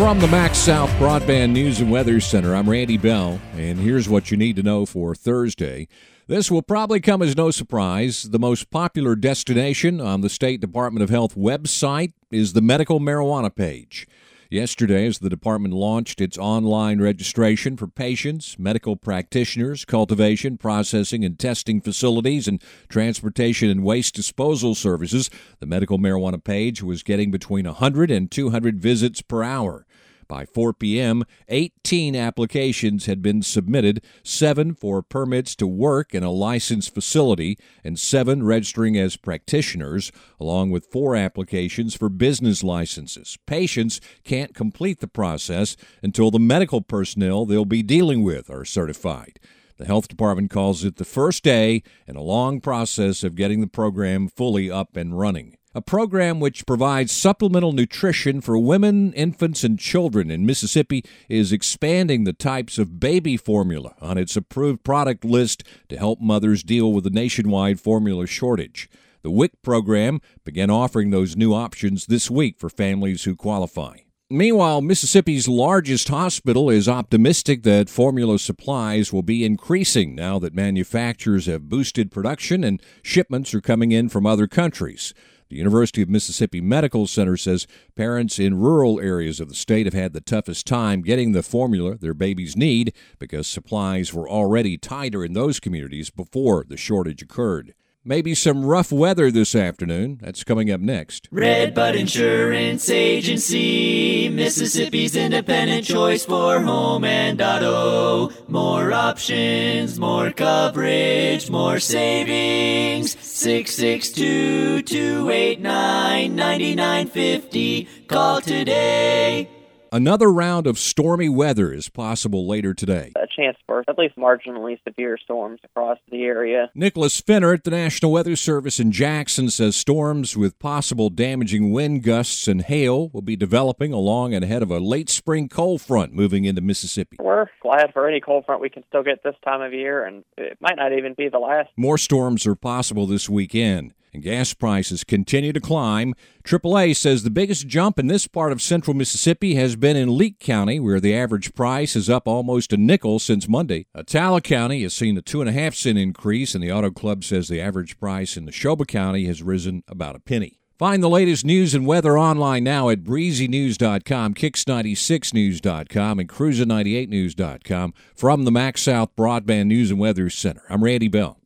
From the MaxxSouth Broadband News and Weather Center, I'm Randy Bell, and here's what you need to know for Thursday. This will probably come as no surprise. The most popular destination on the State Department of Health website is the medical marijuana page. Yesterday, as the department launched its online registration for patients, medical practitioners, cultivation, processing, and testing facilities, and transportation and waste disposal services, the medical marijuana page was getting between 100 and 200 visits per hour. By 4 p.m., 18 applications had been submitted, seven for permits to work in a licensed facility, and seven registering as practitioners, along with four applications for business licenses. Patients can't complete the process until the medical personnel they'll be dealing with are certified. The health department calls it the first day in a long process of getting the program fully up and running a program which provides supplemental nutrition for women, infants, and children in Mississippi is expanding the types of baby formula on its approved product list to help mothers deal with the nationwide formula shortage. The WIC program began offering those new options this week for families who qualify. Meanwhile, Mississippi's largest hospital is optimistic that formula supplies will be increasing now that manufacturers have boosted production and shipments are coming in from other countries. The University of Mississippi Medical Center says parents in rural areas of the state have had the toughest time getting the formula their babies need because supplies were already tighter in those communities before the shortage occurred. Maybe some rough weather this afternoon. That's coming up next. Redbud Insurance Agency, Mississippi's independent choice for home and auto. More options, more coverage, more savings. 662 289 9950. Call today. Another round of stormy weather is possible later today. A chance for at least marginally severe storms across the area. Nicholas Finner at the National Weather Service in Jackson says storms with possible damaging wind gusts and hail will be developing along and ahead of a late spring cold front moving into Mississippi. We're glad for any cold front we can still get this time of year, and it might not even be the last. More storms are possible this weekend and gas prices continue to climb. AAA says the biggest jump in this part of central Mississippi has been in Leake County, where the average price is up almost a nickel since Monday. Attala County has seen a two and a half cent increase, and the Auto Club says the average price in Neshoba County has risen about a penny. Find the latest news and weather online now at breezynews.com, kicks96news.com, and cruiser98news.com from the MaxxSouth Broadband News and Weather Center. I'm Randy Bell.